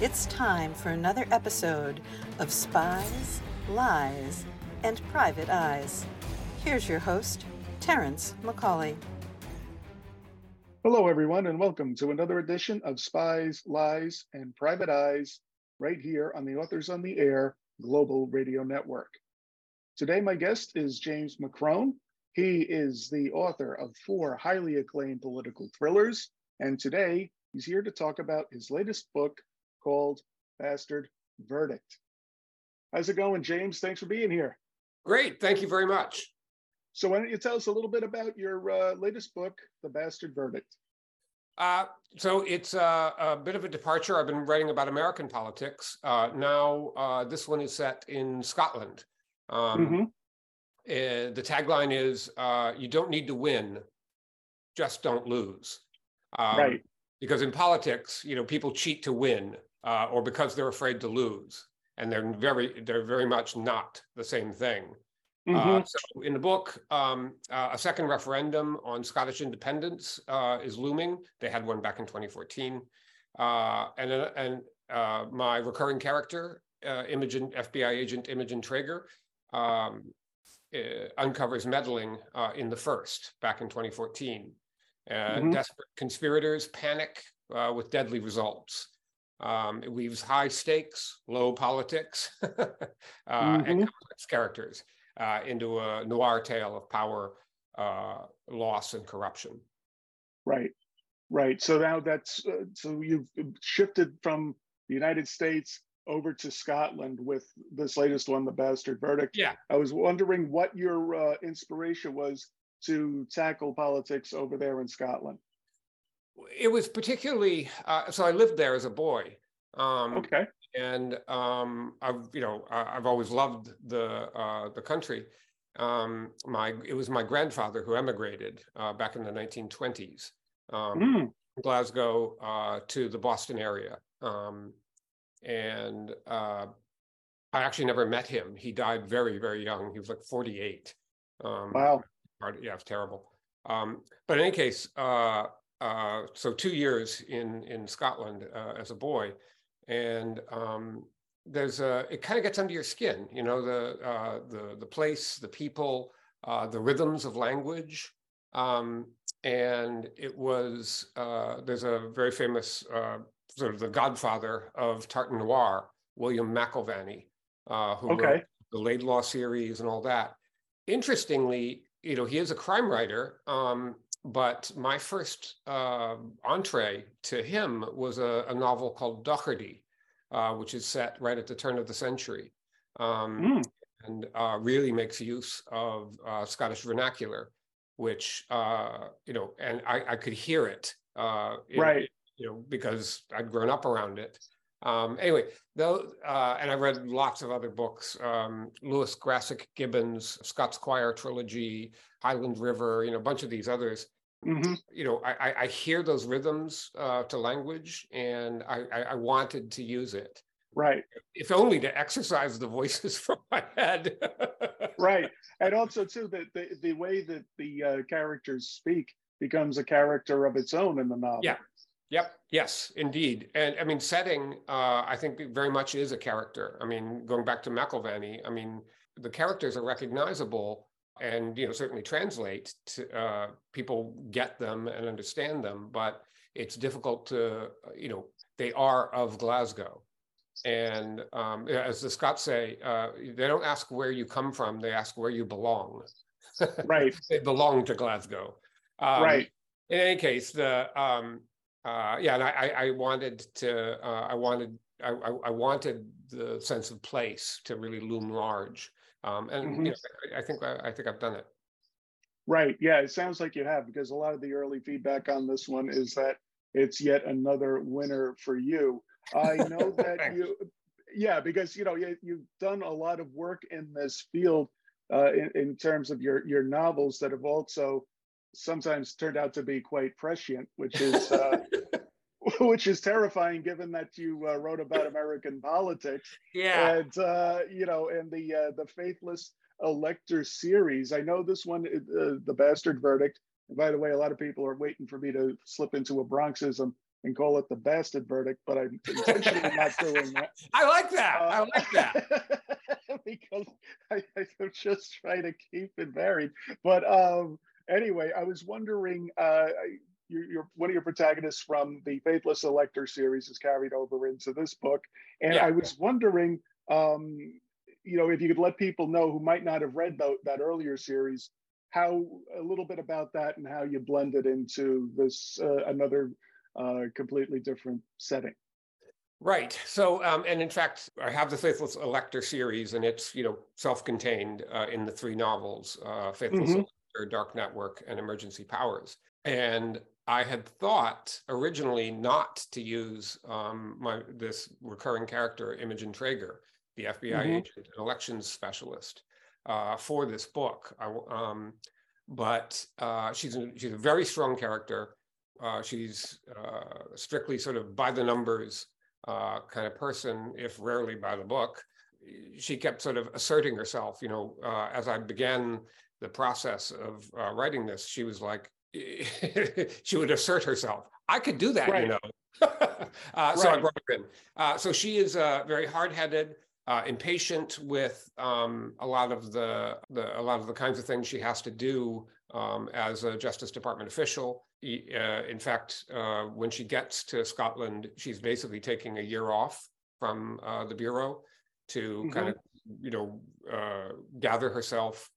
It's time for another episode of Spies, Lies, and Private Eyes. Here's your host, Terrence McCauley. Hello, everyone, and welcome to another edition of Spies, Lies, and Private Eyes right here on the Authors on the Air Global Radio Network. Today, my guest is James McCrone. He is the author of four highly acclaimed political thrillers, and today he's here to talk about his latest book called Bastard Verdict. How's it going, James? Thanks for being here. Great. Thank you very much. So, why don't you tell us a little bit about your uh, latest book, The Bastard Verdict? Uh, so it's a, a, bit of a departure. I've been writing about American politics. Uh, now, uh, this one is set in Scotland. Um, mm-hmm. uh, the tagline is uh, You don't need to win, just don't lose. Um, right. Because in politics, you know, people cheat to win uh, or because they're afraid to lose. And they're very, they're very much not the same thing. Uh, mm-hmm. Uh, so in the book, um, uh, a second referendum on Scottish independence uh, is looming. They had one back in 2014, uh, and and uh, my recurring character, Imogen FBI agent Imogen Traeger, um, uncovers meddling in the first back in 2014. Mm-hmm. Desperate conspirators panic with deadly results. Um, it weaves high stakes, low politics, mm-hmm. and complex characters uh, into a noir tale of power, uh, loss, and corruption. Right, right. So now that's uh, so you've shifted from the United States over to Scotland with this latest one, The Bastard Verdict. Yeah. I was wondering what your uh, inspiration was to tackle politics over there in Scotland. It was particularly uh, so. I lived there as a boy. Um, okay and um, I've you know I've always loved the uh, the country. Um, my it was my grandfather who emigrated uh, back in the 1920s, um, mm. Glasgow uh, to the Boston area, um, and uh, I actually never met him. He died very very young. He was like 48. Um, wow. Yeah, it's terrible. Um, but in any case, uh, uh, so two years in in Scotland as a boy. And um, there's a it kind of gets under your skin you know the uh, the the place the people uh, the rhythms of language. Um, and it was uh, there's a very famous uh, sort of the godfather of tartan noir william mcilvanney uh, who okay. wrote the laidlaw series and all that. Interestingly you know he is a crime writer um, but my first uh, entree to him was a, a novel called Docherty, uh, which is set right at the turn of the century, um, mm. and uh, really makes use of uh, Scottish vernacular, which uh, you know, and I, I could hear it, uh, right? You know, because I'd grown up around it. Um, anyway, though, uh, and I read lots of other books: um, Lewis Grassic Gibbons, Scots Quair trilogy, Highland River, you know, a bunch of these others. Mm-hmm. You know, I, I hear those rhythms uh, to language, and I, I wanted to use it. Right. If only to exercise the voices from my head. right, and also too that the, the way that the uh, characters speak becomes a character of its own in the novel. Yeah. Yep. Yes, indeed. And I mean, setting, uh, I think very much is a character. I mean, going back to McIlvanney, I mean, the characters are recognizable and, you know, certainly translate to uh, people get them and understand them, but it's difficult to, you know, they are of Glasgow. And um, as the Scots say, uh, they don't ask where you come from, they ask where you belong. Right. they belong to Glasgow. Um, right. In any case, the um, uh, yeah, and I, I wanted to, uh, I wanted, I, I, wanted the sense of place to really loom large, um, and mm-hmm. you know, I, I think I, I think I've done it. Right. Yeah, it sounds like you have because a lot of the early feedback on this one is that it's yet another winner for you. I know that you, yeah, because you know you, you've done a lot of work in this field uh, in, in terms of your your novels that have also sometimes turned out to be quite prescient, which is uh, which is terrifying given that you uh, wrote about American politics. Yeah, and uh, you know, and the uh, the Faithless Elector series. I know this one, uh, the Bastard Verdict. And by the way, a lot of people are waiting for me to slip into a Bronxism and call it the bastard verdict, but I'm intentionally not doing that. I like that. Uh, I like that. because I, I'm just trying to keep it varied. But um, anyway, I was wondering, uh, you're, you're, one of your protagonists from the Faithless Elector series is carried over into this book, and yeah. I was wondering, um, you know, if you could let people know who might not have read that, that earlier series, how a little bit about that and how you blend it into this uh, another uh, completely different setting. Right. So, um, and in fact, I have the Faithless Elector series, and it's you know self-contained uh, in the three novels: uh, Faithless mm-hmm. Dark Network, and Emergency Powers. And I had thought originally not to use um, my this recurring character, Imogen Traeger, the FBI mm-hmm. agent, an elections specialist, uh, for this book. I, um, but uh, she's a, she's a very strong character. Uh, she's uh, strictly sort of by the numbers uh, kind of person, if rarely by the book. She kept sort of asserting herself. You know, uh, as I began the process of uh, writing this, she was like, she would assert herself. I could do that, right. you know. Uh, so. I brought her in. Uh, so she is uh, very hard-headed. Uh, impatient with um, a lot of the, the, a lot of the kinds of things she has to do um, as a Justice Department official. Uh, in fact, uh, when she gets to Scotland, she's basically taking a year off from uh, the bureau to mm-hmm. kind of, you know, uh, gather herself,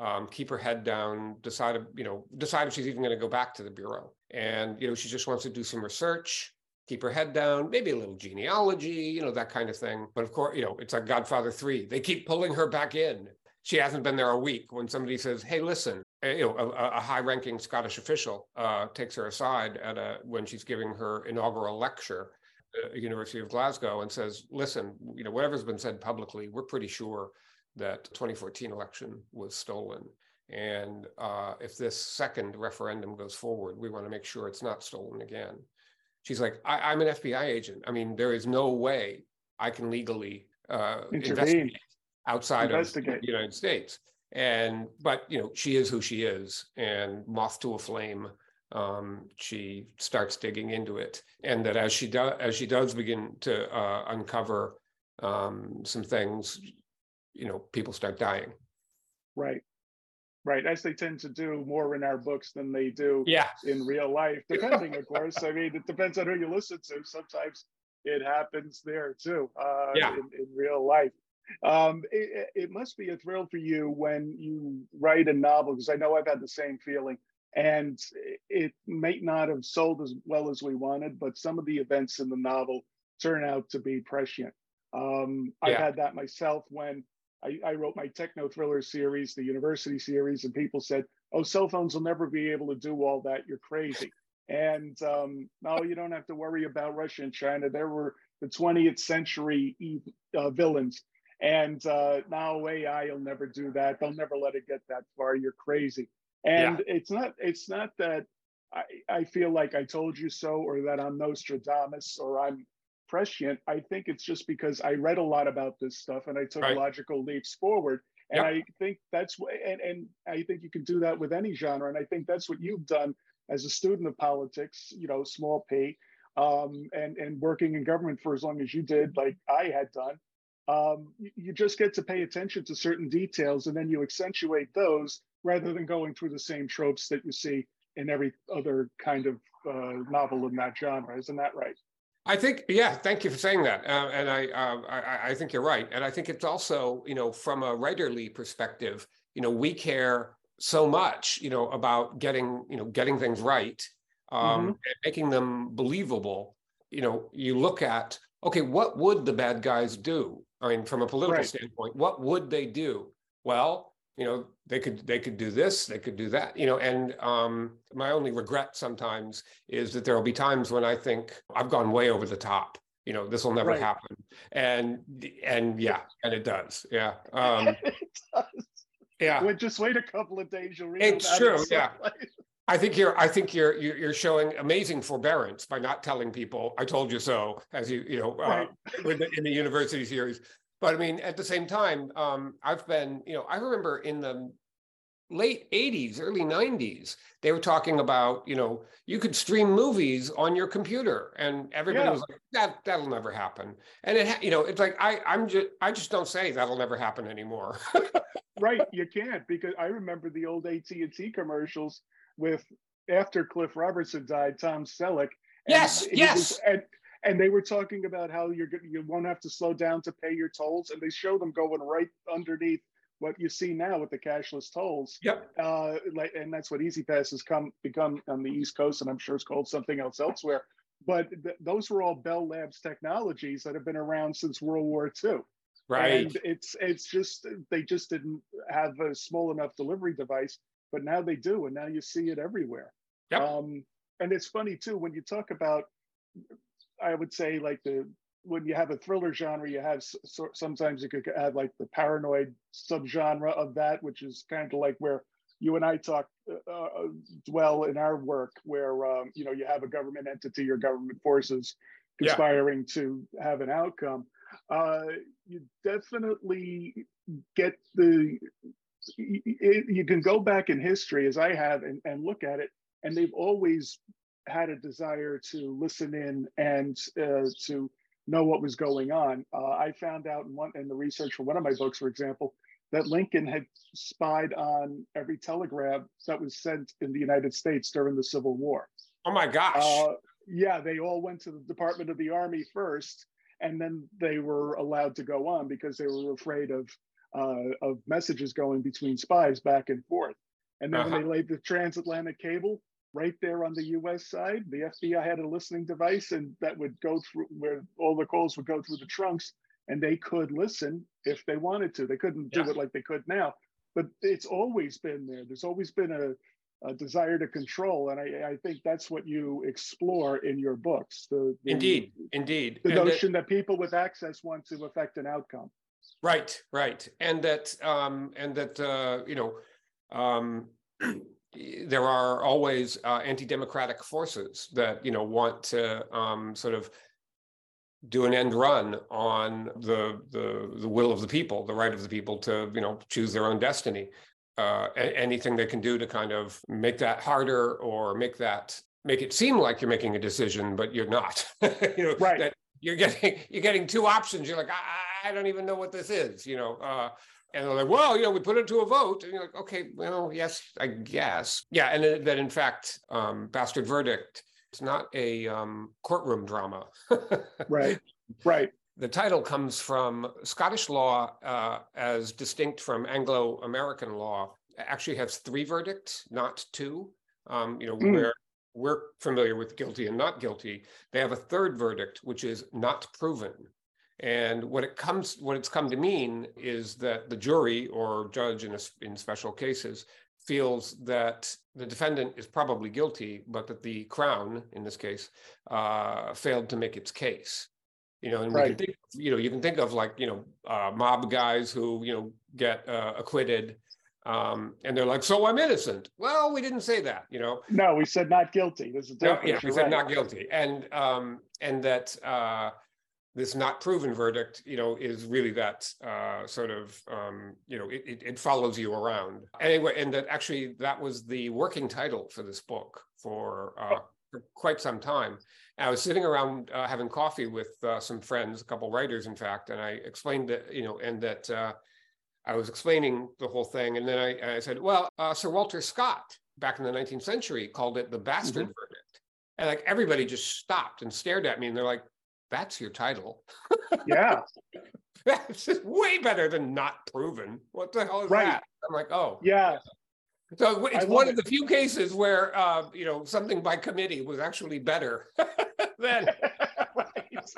um, keep her head down, decide, you know, decide if she's even going to go back to the bureau. And you know, she just wants to do some research, keep her head down, maybe a little genealogy, you know, that kind of thing. But of course, you know, it's like Godfather Three. They keep pulling her back in. She hasn't been there a week. When somebody says, "Hey, listen," you know, a, a high-ranking Scottish official uh, takes her aside at a when she's giving her inaugural lecture at the University of Glasgow and says, "Listen, you know, whatever's been said publicly, we're pretty sure that 2014 election was stolen." And uh, if this second referendum goes forward, we want to make sure it's not stolen again. She's like, I, am an FBI agent. I mean, there is no way I can legally uh, investigate outside investigate. of the United States and but you know she is who she is and moth to a flame um, she starts digging into it and that as she does as she does begin to uh, uncover um, some things you know people start dying right right as they tend to do more in our books than they do yeah. in real life depending of course i mean it depends on who you listen to sometimes it happens there too uh, yeah. in, in real life um, it, it, must be a thrill for you when you write a novel, because I know I've had the same feeling. And it may not have sold as well as we wanted, but some of the events in the novel turn out to be prescient. Um, yeah. I had that myself when I, I, wrote my techno thriller series, the university series, and people said, "Oh, cell phones will never be able to do all that. You're crazy." And um, no, you don't have to worry about Russia and China. There were the 20th century uh, villains and uh, now AI will never do that. They'll never let it get that far. You're crazy. And yeah. it's not. It's not that I, I feel like I told you so, or that I'm Nostradamus, or I'm prescient. I think it's just because I read a lot about this stuff and I took right. logical leaps forward. And yep. I think that's what, and, and I think you can do that with any genre. And I think that's what you've done as a student of politics, you know, small p, um, and, and working in government for as long as you did, like I had done um, you just get to pay attention to certain details and then you accentuate those rather than going through the same tropes that you see in every other kind of uh, novel in that genre. Isn't that right? I think, yeah. Thank you for saying that, uh, and I, uh, I, I think you're right. And I think it's also, you know, from a writerly perspective, you know, we care so much, you know, about getting, you know, getting things right um, mm-hmm. and making them believable. You know, you look at, okay, what would the bad guys do? I mean, from a political right. standpoint, what would they do? Well, you know, they could they could do this, they could do that, you know. And um, my only regret sometimes is that there will be times when I think I've gone way over the top. You know, this will never right. happen, and and yeah, and it does. Yeah, um, it does. Yeah. Well, just wait a couple of days, you'll read. It's true. Yeah. I think you're. I think you're. You're showing amazing forbearance by not telling people. I told you so, as you you know, uh, right. the, in the university series. But I mean, at the same time, um, I've been. You know, I remember in the late 80s, early 90s, they were talking about, you know, you could stream movies on your computer and everybody yeah. was like, that that'll never happen. And it, you know, it's like, I, I'm just, I just don't say that'll never happen anymore. right. You can't because I remember the old AT&T commercials with after Cliff Robertson died, Tom Selleck. Yes. yes. Was, and, and they were talking about how you're you won't have to slow down to pay your tolls, and they show them going right underneath what you see now with the cashless tolls. Yep. Uh, like, and that's what E-ZPass has come become on the East Coast, and I'm sure it's called something else elsewhere. But th- those were all Bell Labs technologies that have been around since World War II. Right. And it's it's just they just didn't have a small enough delivery device, but now they do, and now you see it everywhere. Yep. Um, and it's funny too when you talk about, I would say like the when you have a thriller genre, you have so, sometimes you could add like the paranoid subgenre of that, which is kind of like where you and I talk uh, uh, dwell in our work, where um, you know you have a government entity or government forces conspiring yeah. to have an outcome. Uh, you definitely get the. You, you can go back in history, as I have, and, and look at it, and they've always had a desire to listen in and uh, to know what was going on. Uh, I found out in one in the research for one of my books, for example, that Lincoln had spied on every telegram that was sent in the United States during the Civil War. Oh my gosh! Uh, yeah, they all went to the Department of the Army first, and then they were allowed to go on because they were afraid of uh, of messages going between spies back and forth. And then uh-huh. when they laid the transatlantic cable, right there on the US side. The FBI had a listening device and that would go through where all the calls would go through the trunks and they could listen if they wanted to. They couldn't do it like they could now, but it's always been there. There's always been a, a desire to control. And I, I, think that's what you explore in your books. The, the indeed, indeed. The and notion that people with access want to affect an outcome. Right, right. And that, um, and that, uh, you know, um, there are always uh, anti-democratic forces that you know want to um, sort of do an end run on the, the the will of the people, the right of the people to you know choose their own destiny. Uh, anything they can do to kind of make that harder or make that make it seem like you're making a decision, but you're not. you know, right. That you're getting you're getting two options. You're like, I, I don't even know what this is. You know. Uh, and they're like, well, you know, we put it to a vote. And you're like, okay, well, yes, I guess. Yeah. And that in fact, um, Bastard Verdict, it's not a um, courtroom drama. right. Right. The title comes from Scottish law uh, as distinct from Anglo American law, actually has three verdicts, not two. Um, you know, mm. where we're familiar with guilty and not guilty. They have a third verdict, which is not proven. And what it comes, what it's come to mean is that the jury or judge in, a, in special cases feels that the defendant is probably guilty, but that the crown, in this case, uh, failed to make its case. You know, and right. we can think, you know, you can think of like, you know, uh, mob guys who, you know, get uh, acquitted, um, and they're like, "So I'm innocent." Well, we didn't say that, you know. No, we said not guilty. There's a difference. No, yeah, we said right. not guilty, and um, and that uh, this not proven verdict, you know, is really that uh, sort of, um, you know, it, it, follows you around. Anyway, and that actually that was the working title for this book for, uh, for quite some time. And I was sitting around uh, having coffee with uh, some friends, a couple writers, in fact, and I explained that, you know, and that uh, I was explaining the whole thing, and then I, I said, well, uh, Sir Walter Scott back in the 19th century called it the bastard mm-hmm. verdict. And like everybody just stopped and stared at me, and they're like, that's your title. Yeah. that's just way better than not proven. What the hell is right. that? I'm like, oh. Yeah. So it's one of the few cases where uh, you know something by committee was actually better than right.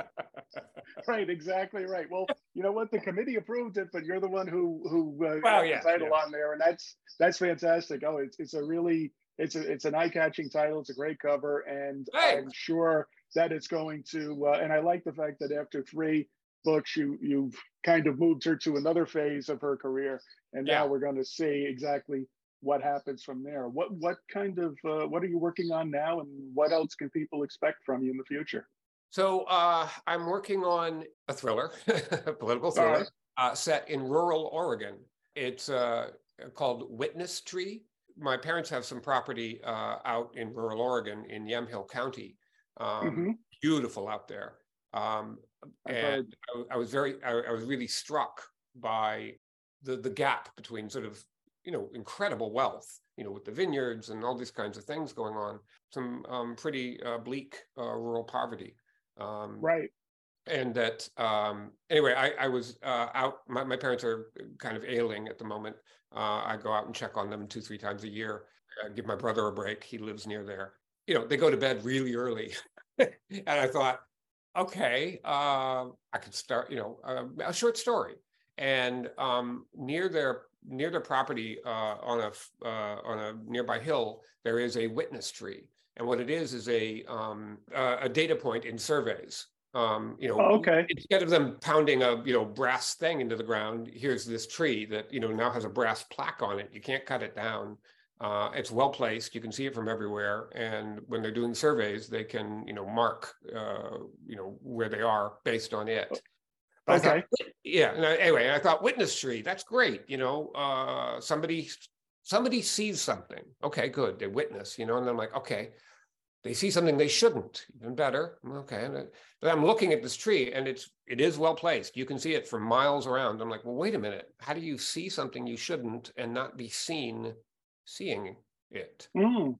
right, exactly right. Well, you know what? The committee approved it, but you're the one who who uh, well, yeah, the title yeah. on there, and that's that's fantastic. Oh, it's it's a really it's a it's an eye catching title. It's a great cover, and hey. I'm sure that it's going to. Uh, and I like the fact that after three books, you you've kind of moved her to another phase of her career, and yeah. now we're going to see exactly what happens from there. What what kind of uh, what are you working on now, and what else can people expect from you in the future? So uh, I'm working on a thriller, a political thriller, right. uh, set in rural Oregon. It's uh, called Witness Tree. My parents have some property uh, out in rural Oregon in Yamhill County. Um, mm-hmm. Beautiful out there. Um, and I, I, was very, I, I was really struck by the the gap between sort of you know incredible wealth you know with the vineyards and all these kinds of things going on some um, pretty uh, bleak uh, rural poverty. Um, right. and that um, anyway I, I was uh, out my, my parents are kind of ailing at the moment. Uh, i go out and check on them two three times a year. I give my brother a break. He lives near there you know they go to bed really early. And i thought okay uh, i could start you know a short story. And um, near their near their property uh, on a uh, on a nearby hill there is a witness tree. And what it is is a um, a data point in surveys. Um, you know oh, okay. instead of them pounding a you know brass thing into the ground here's this tree that you know now has a brass plaque on it. You can't cut it down uh, it's well placed you can see it from everywhere and when they're doing surveys they can you know mark uh, you know where they are based on it okay. Thought, yeah. Anyway, I thought witness tree. That's great. You know, uh, somebody somebody sees something. Okay, good. They witness. You know, and I'm like, okay, they see something they shouldn't. Even better. Okay, but I'm looking at this tree, and it's it is well placed. You can see it from miles around. I'm like, well, wait a minute. How do you see something you shouldn't and not be seen seeing it? Mm.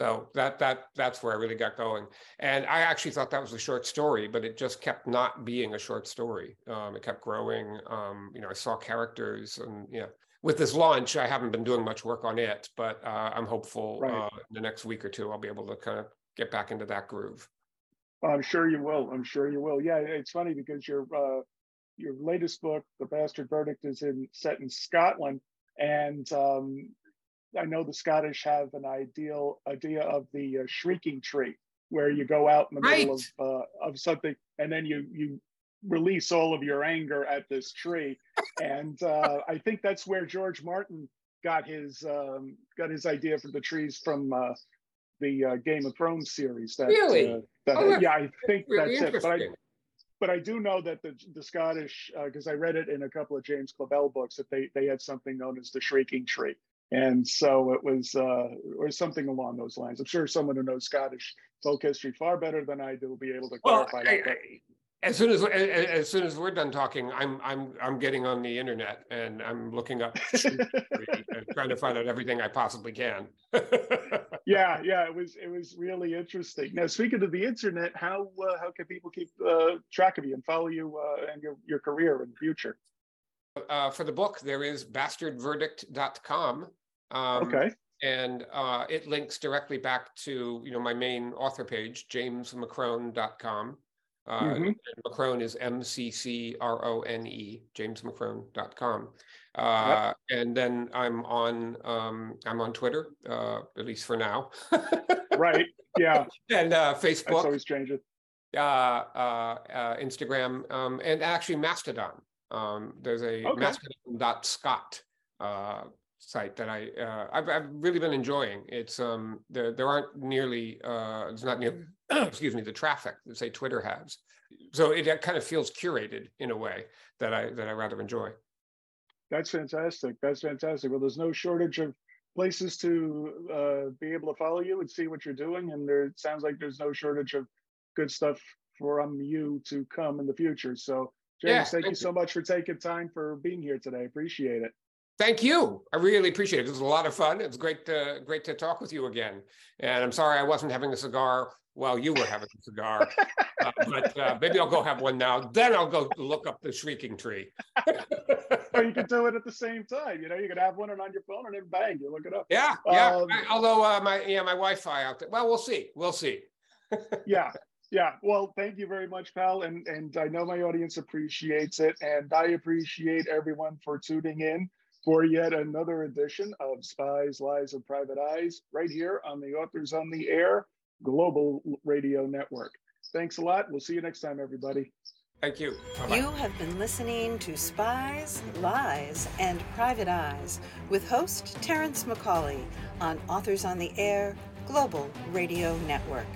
So that that that's where I really got going. And I actually thought that was a short story, but it just kept not being a short story. Um, it kept growing. Um, you know, I saw characters, and yeah. With this launch, I haven't been doing much work on it, but uh, I'm hopeful right. uh, in the next week or two I'll be able to kind of get back into that groove. I'm sure you will. I'm sure you will. Yeah, it's funny because your uh, your latest book, The Bastard Verdict, is in set in Scotland, and um, I know the Scottish have an ideal idea of the uh, shrieking tree, where you go out in the right. middle of uh, of something and then you you release all of your anger at this tree, and uh, I think that's where George Martin got his um, got his idea for the trees from uh, the uh, Game of Thrones series. That, really? Uh, that, oh, yeah, I think really that's it. But I, but I do know that the the Scottish, because I read it in a couple of James Clavell books, that they they had something known as the shrieking tree, and so it was, uh, or something along those lines. I'm sure someone who knows Scottish folk history far better than I do will be able to clarify well, that. I, as soon as as soon as we're done talking, I'm I'm I'm getting on the internet and I'm looking up, trying to find out everything I possibly can. yeah, yeah, it was it was really interesting. Now, speaking of the internet, how uh, how can people keep uh, track of you and follow you uh, and your your career in the future? Uh, for the book, there is bastardverdict.com. Um, okay. And uh, it links directly back to you know my main author page, jamesmccrone.com. Uh, mm-hmm. McCrone is M C C R O N E, jamesmccrone.com. Uh, yep. And then I'm on um, I'm on Twitter, uh, at least for now. right. Yeah. And uh, Facebook. That's always strange. Uh, uh, uh, Instagram, um, and actually Mastodon. Um, there's a okay. Mastodon.scot uh, site that I uh, I've, I've really been enjoying. It's um there there aren't nearly uh it's not near excuse me the traffic that say Twitter has. So it, kind of feels curated in a way that I that I rather enjoy. That's fantastic. That's fantastic. Well, there's no shortage of places to uh, be able to follow you and see what you're doing, and there it sounds like there's no shortage of good stuff from you to come in the future. So, James, yeah, thank, thank you so much for taking time for being here today. Appreciate it. Thank you. I really appreciate it. It was a lot of fun. It was great to great to talk with you again. And I'm sorry I wasn't having a cigar while you were having a cigar, uh, but uh, maybe I'll go have one now. Then I'll go look up the shrieking tree. or you can do it at the same time. You know, you could have one on your phone and then bang, you look it up. Yeah, yeah. Um, I, although uh, my yeah my Wi-Fi out there. Well, we'll see. We'll see. yeah, yeah. Well, thank you very much, pal. And and I know my audience appreciates it, and I appreciate everyone for tuning in for yet another edition of Spies, Lies, and Private Eyes right here on the Authors on the Air Global Radio Network. Thanks a lot. We'll see you next time, everybody. Thank you. Bye-bye. You have been listening to Spies, Lies, and Private Eyes with host Terrence McCauley on Authors on the Air Global Radio Network.